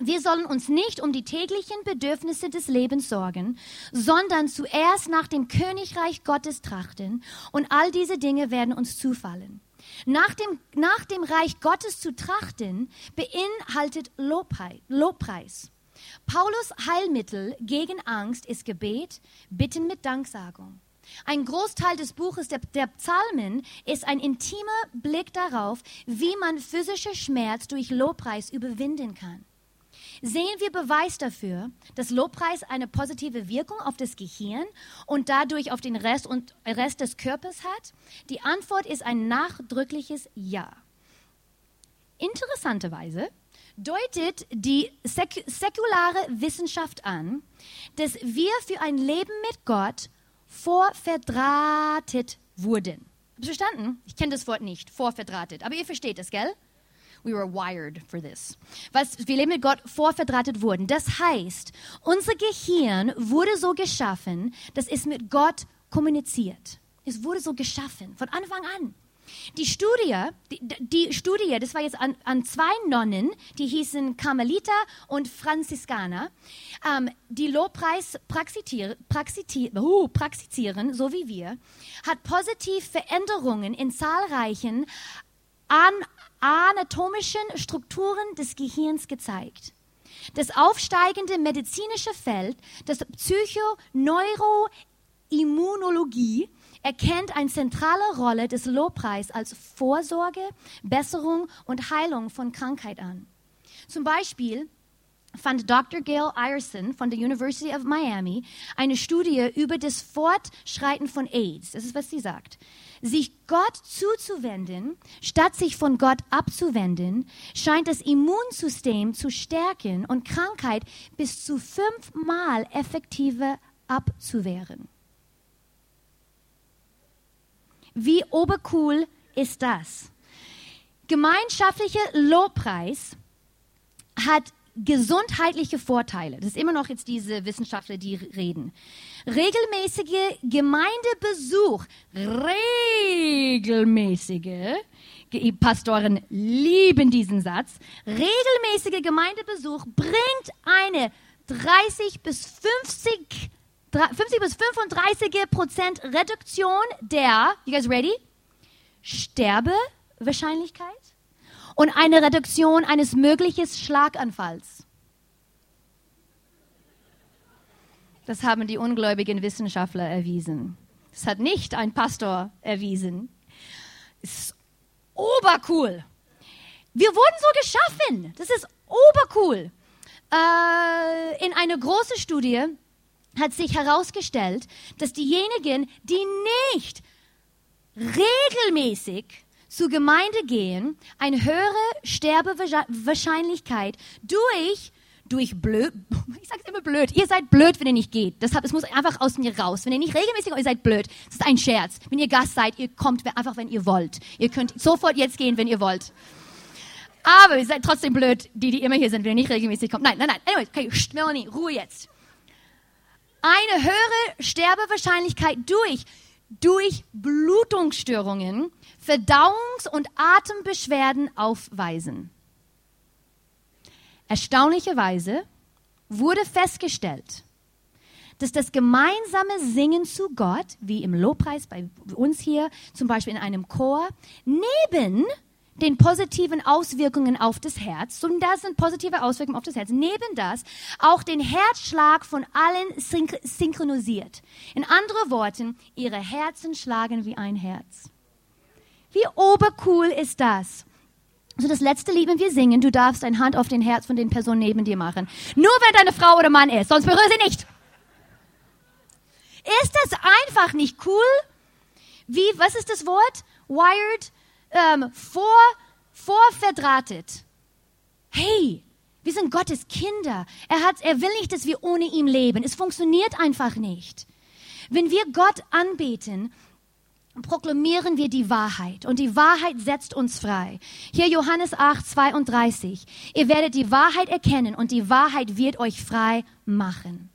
wir sollen uns nicht um die täglichen Bedürfnisse des Lebens sorgen, sondern zuerst nach dem Königreich Gottes trachten und all diese Dinge werden uns zufallen. Nach dem, nach dem Reich Gottes zu trachten, beinhaltet Lobpreis. Paulus Heilmittel gegen Angst ist Gebet, Bitten mit Danksagung. Ein Großteil des Buches der, der, Psalmen ist ein intimer Blick darauf, wie man physische Schmerz durch Lobpreis überwinden kann sehen wir Beweis dafür, dass Lobpreis eine positive Wirkung auf das Gehirn und dadurch auf den Rest und Rest des Körpers hat? Die Antwort ist ein nachdrückliches Ja. Interessanterweise deutet die säk säkulare Wissenschaft an, dass wir für ein Leben mit Gott vorverdrahtet wurden. Habt ihr verstanden? Ich kenne das Wort nicht, vorverdrahtet, aber ihr versteht es, gell? We were wired for this. Was, wir leben mit Gott vorverdrahtet wurden. Das heißt, unser Gehirn wurde so geschaffen, dass es mit Gott kommuniziert. Es wurde so geschaffen, von Anfang an. Die Studie, die, die, Studie, das war jetzt an, an, zwei Nonnen, die hießen Carmelita und Franziskaner, ähm, die Lobpreis praxizier, praxizier, uh, praxizieren, so wie wir, hat positiv Veränderungen in zahlreichen an, anatomischen Strukturen des Gehirns gezeigt. Das aufsteigende medizinische Feld, das Psychoneuroimmunologie, erkennt eine zentrale Rolle des Lobpreis als Vorsorge, Besserung und Heilung von Krankheit an. Zum Beispiel fand Dr. Gail Ireson von der University of Miami eine Studie über das Fortschreiten von AIDS. Das ist, was sie sagt. Sich Gott zuzuwenden, statt sich von Gott abzuwenden, scheint das Immunsystem zu stärken und Krankheit bis zu fünfmal effektiver abzuwehren. Wie obercool ist das? Gemeinschaftlicher Lobpreis hat gesundheitliche Vorteile. Das ist immer noch jetzt diese Wissenschaftler, die reden. Regelmäßige Gemeindebesuch, regelmäßige, Pastoren lieben diesen Satz, regelmäßige Gemeindebesuch bringt eine 30 bis 50 50 bis 35 Prozent Reduktion der, you guys ready? Sterbewahrscheinlichkeit und eine Reduktion eines möglichen Schlaganfalls. Das haben die ungläubigen Wissenschaftler erwiesen. Das hat nicht ein Pastor erwiesen. Das ist obercool. Wir wurden so geschaffen. Das ist obercool. Äh, in einer großen Studie hat sich herausgestellt, dass diejenigen, die nicht regelmäßig zur Gemeinde gehen, eine höhere Sterbewahrscheinlichkeit durch durch blöd, ich sag's immer blöd, ihr seid blöd, wenn ihr nicht geht. Deshalb, es muss einfach aus mir raus. Wenn ihr nicht regelmäßig, ihr seid blöd. Das ist ein Scherz. Wenn ihr Gast seid, ihr kommt einfach, wenn ihr wollt. Ihr könnt sofort jetzt gehen, wenn ihr wollt. Aber ihr seid trotzdem blöd, die, die immer hier sind, wenn ihr nicht regelmäßig kommt. Nein, nein, nein. Anyway, okay, Melanie, Ruhe jetzt eine höhere Sterbewahrscheinlichkeit durch, durch Blutungsstörungen, Verdauungs- und Atembeschwerden aufweisen. Erstaunlicherweise wurde festgestellt, dass das gemeinsame Singen zu Gott, wie im Lobpreis bei uns hier, zum Beispiel in einem Chor, neben den positiven Auswirkungen auf das Herz, und das sind positive Auswirkungen auf das Herz, neben das auch den Herzschlag von allen synch synchronisiert. In anderen Worten, ihre Herzen schlagen wie ein Herz. Wie obercool ist das? So das letzte Lied, wir singen, du darfst deine Hand auf den Herz von den Personen neben dir machen. Nur wenn deine Frau oder Mann ist, sonst berühre sie nicht. Ist das einfach nicht cool? Wie, was ist das Wort? Wired ähm, vor, vorverdrahtet. Hey, wir sind Gottes Kinder. Er, hat, er will nicht, dass wir ohne ihn leben. Es funktioniert einfach nicht. Wenn wir Gott anbeten, proklamieren wir die Wahrheit und die Wahrheit setzt uns frei. Hier Johannes 8, 32. Ihr werdet die Wahrheit erkennen und die Wahrheit wird euch frei machen.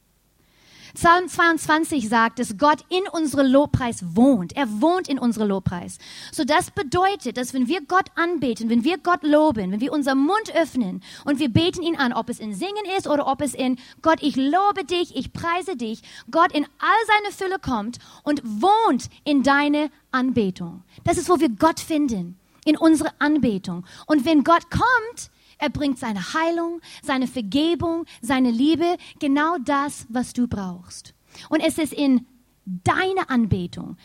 Psalm 22 sagt, dass Gott in unsere Lobpreis wohnt. Er wohnt in unsere Lobpreis. So das bedeutet, dass wenn wir Gott anbeten, wenn wir Gott loben, wenn wir unseren Mund öffnen und wir beten ihn an, ob es in Singen ist oder ob es in Gott, ich lobe dich, ich preise dich, Gott in all seine Fülle kommt und wohnt in deine Anbetung. Das ist, wo wir Gott finden, in unsere Anbetung. Und wenn Gott kommt, er bringt seine Heilung, seine Vergebung, seine Liebe, genau das, was du brauchst. Und es ist in deiner Anbetung.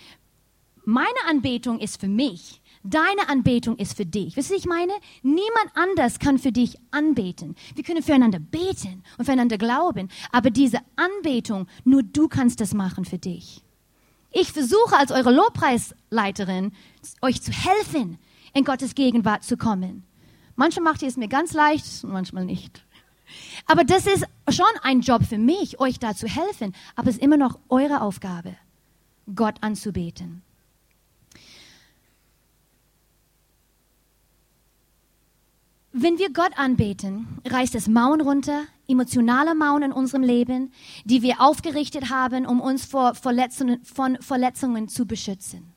Meine Anbetung ist für mich. Deine Anbetung ist für dich. Wisst ihr, ich meine? Niemand anders kann für dich anbeten. Wir können füreinander beten und füreinander glauben, aber diese Anbetung, nur du kannst das machen für dich. Ich versuche als eure Lobpreisleiterin, euch zu helfen, in Gottes Gegenwart zu kommen. Manchmal macht ihr es mir ganz leicht, manchmal nicht. Aber das ist schon ein Job für mich, euch da zu helfen. Aber es ist immer noch eure Aufgabe, Gott anzubeten. Wenn wir Gott anbeten, reißt es Mauern runter, emotionale Mauern in unserem Leben, die wir aufgerichtet haben, um uns vor Verletzungen, von Verletzungen zu beschützen.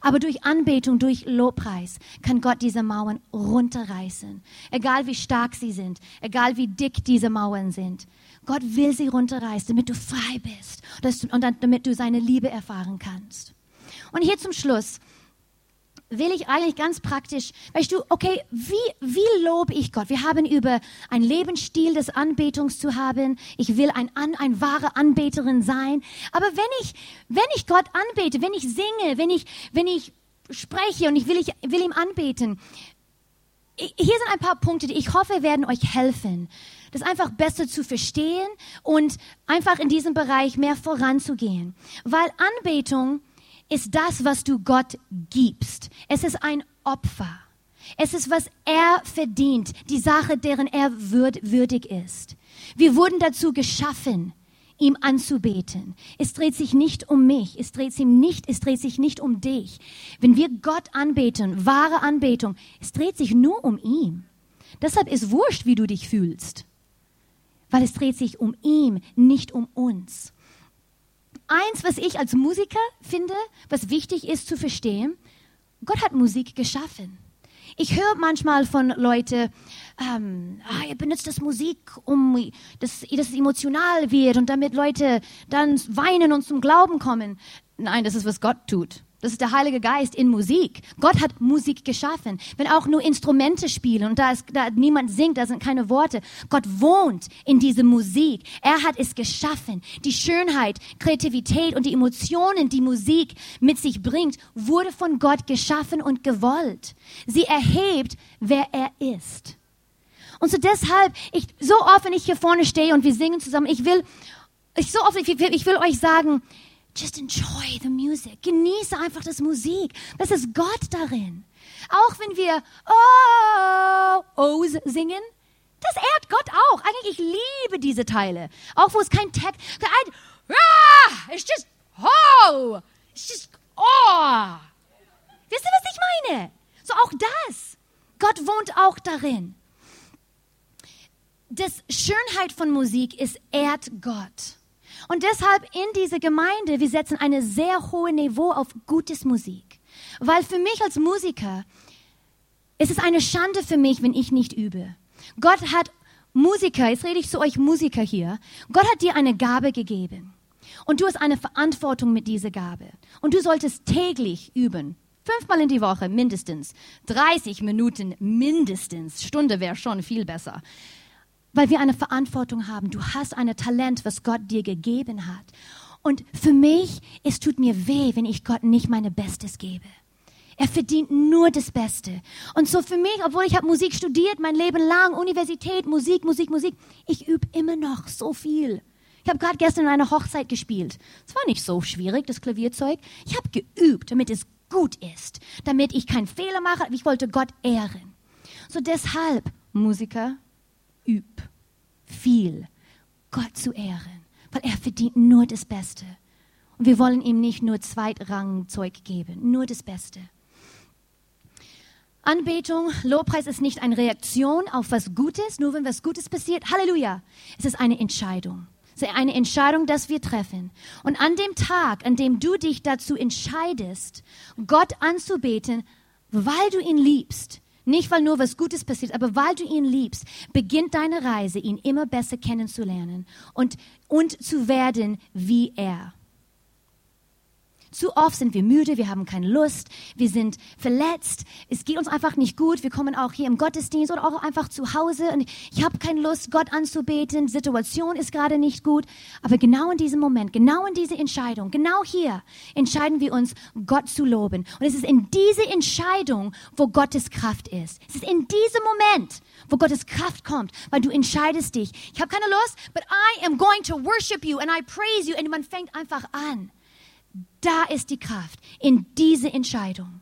Aber durch Anbetung, durch Lobpreis kann Gott diese Mauern runterreißen. Egal wie stark sie sind, egal wie dick diese Mauern sind. Gott will sie runterreißen, damit du frei bist und damit du seine Liebe erfahren kannst. Und hier zum Schluss will ich eigentlich ganz praktisch, weißt du, okay, wie, wie lobe ich Gott? Wir haben über einen Lebensstil des Anbetungs zu haben. Ich will ein, ein, ein wahre Anbeterin sein. Aber wenn ich, wenn ich Gott anbete, wenn ich singe, wenn ich, wenn ich spreche und ich will, ich will ihm anbeten, hier sind ein paar Punkte, die ich hoffe werden euch helfen, das einfach besser zu verstehen und einfach in diesem Bereich mehr voranzugehen. Weil Anbetung ist das, was du Gott gibst. Es ist ein Opfer. Es ist, was er verdient, die Sache, deren er würdig ist. Wir wurden dazu geschaffen, ihm anzubeten. Es dreht sich nicht um mich, es dreht sich nicht, es dreht sich nicht um dich. Wenn wir Gott anbeten, wahre Anbetung, es dreht sich nur um ihn. Deshalb ist wurscht, wie du dich fühlst, weil es dreht sich um ihn, nicht um uns eins, was ich als Musiker finde, was wichtig ist zu verstehen, Gott hat Musik geschaffen. Ich höre manchmal von Leuten, ähm, ah, ihr benutzt das Musik, um dass, dass es emotional wird und damit Leute dann weinen und zum Glauben kommen. Nein, das ist, was Gott tut. Das ist der Heilige Geist in Musik. Gott hat Musik geschaffen. Wenn auch nur Instrumente spielen und da, ist, da niemand singt, da sind keine Worte. Gott wohnt in diese Musik. Er hat es geschaffen. Die Schönheit, Kreativität und die Emotionen, die Musik mit sich bringt, wurde von Gott geschaffen und gewollt. Sie erhebt, wer er ist. Und so deshalb, ich, so oft, wenn ich hier vorne stehe und wir singen zusammen, ich will, ich so oft, ich ich will euch sagen, Just enjoy the music. Genieße einfach das Musik. Das ist Gott darin. Auch wenn wir Oh, O's singen, das ehrt Gott auch. Eigentlich, ich liebe diese Teile. Auch wo es kein Text, ah, it's just Oh, it's just Oh. Wisst ihr, was ich meine? So auch das. Gott wohnt auch darin. Das Schönheit von Musik ist ehrt Gott. Und deshalb in dieser Gemeinde, wir setzen eine sehr hohe Niveau auf gutes Musik. Weil für mich als Musiker ist es eine Schande für mich, wenn ich nicht übe. Gott hat Musiker, jetzt rede ich zu euch Musiker hier, Gott hat dir eine Gabe gegeben. Und du hast eine Verantwortung mit dieser Gabe. Und du solltest täglich üben. Fünfmal in die Woche mindestens. 30 Minuten mindestens. Stunde wäre schon viel besser weil wir eine Verantwortung haben. Du hast ein Talent, was Gott dir gegeben hat. Und für mich, es tut mir weh, wenn ich Gott nicht meine Bestes gebe. Er verdient nur das Beste. Und so für mich, obwohl ich habe Musik studiert, mein Leben lang, Universität, Musik, Musik, Musik, ich übe immer noch so viel. Ich habe gerade gestern in einer Hochzeit gespielt. Es war nicht so schwierig, das Klavierzeug. Ich habe geübt, damit es gut ist, damit ich keinen Fehler mache. Ich wollte Gott ehren. So deshalb, Musiker, üb viel, Gott zu ehren, weil er verdient nur das Beste. Und wir wollen ihm nicht nur Zweitrangzeug geben, nur das Beste. Anbetung, Lobpreis ist nicht eine Reaktion auf was Gutes, nur wenn was Gutes passiert. Halleluja. Es ist eine Entscheidung. Es ist eine Entscheidung, dass wir treffen. Und an dem Tag, an dem du dich dazu entscheidest, Gott anzubeten, weil du ihn liebst, nicht, weil nur was Gutes passiert, aber weil du ihn liebst, beginnt deine Reise, ihn immer besser kennenzulernen und, und zu werden wie er. Zu oft sind wir müde, wir haben keine Lust, wir sind verletzt, es geht uns einfach nicht gut, wir kommen auch hier im Gottesdienst oder auch einfach zu Hause und ich habe keine Lust, Gott anzubeten, die Situation ist gerade nicht gut. Aber genau in diesem Moment, genau in dieser Entscheidung, genau hier entscheiden wir uns, Gott zu loben. Und es ist in diese Entscheidung, wo Gottes Kraft ist. Es ist in diesem Moment, wo Gottes Kraft kommt, weil du entscheidest dich. Ich habe keine Lust, but I am going to worship you and I praise you. Und man fängt einfach an. Da ist die Kraft in diese Entscheidung.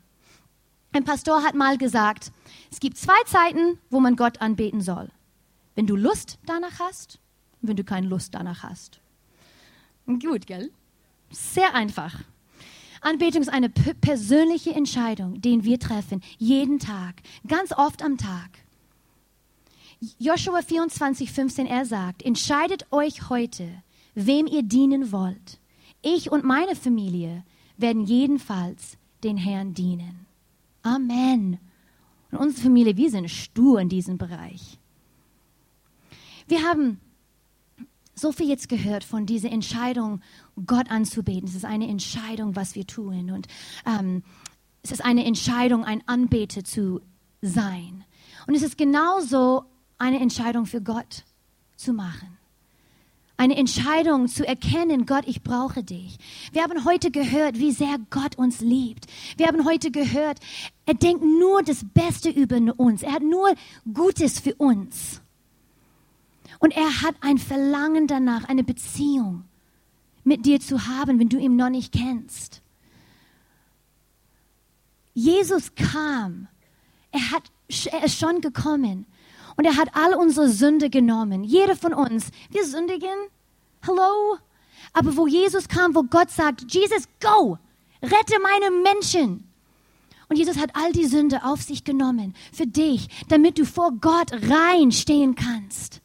Ein Pastor hat mal gesagt, es gibt zwei Zeiten, wo man Gott anbeten soll. Wenn du Lust danach hast und wenn du keine Lust danach hast. Gut, gell? Sehr einfach. Anbetung ist eine persönliche Entscheidung, den wir treffen, jeden Tag, ganz oft am Tag. Joshua 24, 15, er sagt, entscheidet euch heute, wem ihr dienen wollt. Ich und meine Familie werden jedenfalls den Herrn dienen. Amen. Und unsere Familie, wir sind stur in diesem Bereich. Wir haben so viel jetzt gehört von dieser Entscheidung, Gott anzubeten. Es ist eine Entscheidung, was wir tun. Und ähm, es ist eine Entscheidung, ein Anbeter zu sein. Und es ist genauso eine Entscheidung für Gott zu machen. Eine Entscheidung zu erkennen, Gott, ich brauche dich. Wir haben heute gehört, wie sehr Gott uns liebt. Wir haben heute gehört, er denkt nur das Beste über uns. Er hat nur Gutes für uns. Und er hat ein Verlangen danach, eine Beziehung mit dir zu haben, wenn du ihn noch nicht kennst. Jesus kam. Er, hat, er ist schon gekommen. Und er hat all unsere Sünde genommen. Jeder von uns. Wir sündigen. Hallo? Aber wo Jesus kam, wo Gott sagt, Jesus, go! Rette meine Menschen. Und Jesus hat all die Sünde auf sich genommen für dich, damit du vor Gott rein stehen kannst.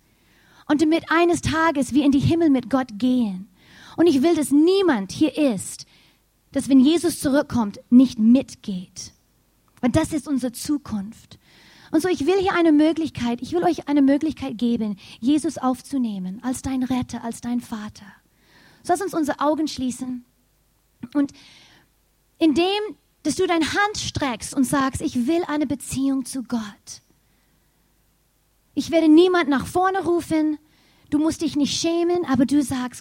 Und damit eines Tages wir in die Himmel mit Gott gehen. Und ich will, dass niemand hier ist, dass wenn Jesus zurückkommt, nicht mitgeht. Weil das ist unsere Zukunft. Und so, ich will hier eine Möglichkeit, ich will euch eine Möglichkeit geben, Jesus aufzunehmen als dein Retter, als dein Vater. So lass uns unsere Augen schließen. Und indem, dass du deine Hand streckst und sagst, ich will eine Beziehung zu Gott. Ich werde niemand nach vorne rufen. Du musst dich nicht schämen, aber du sagst,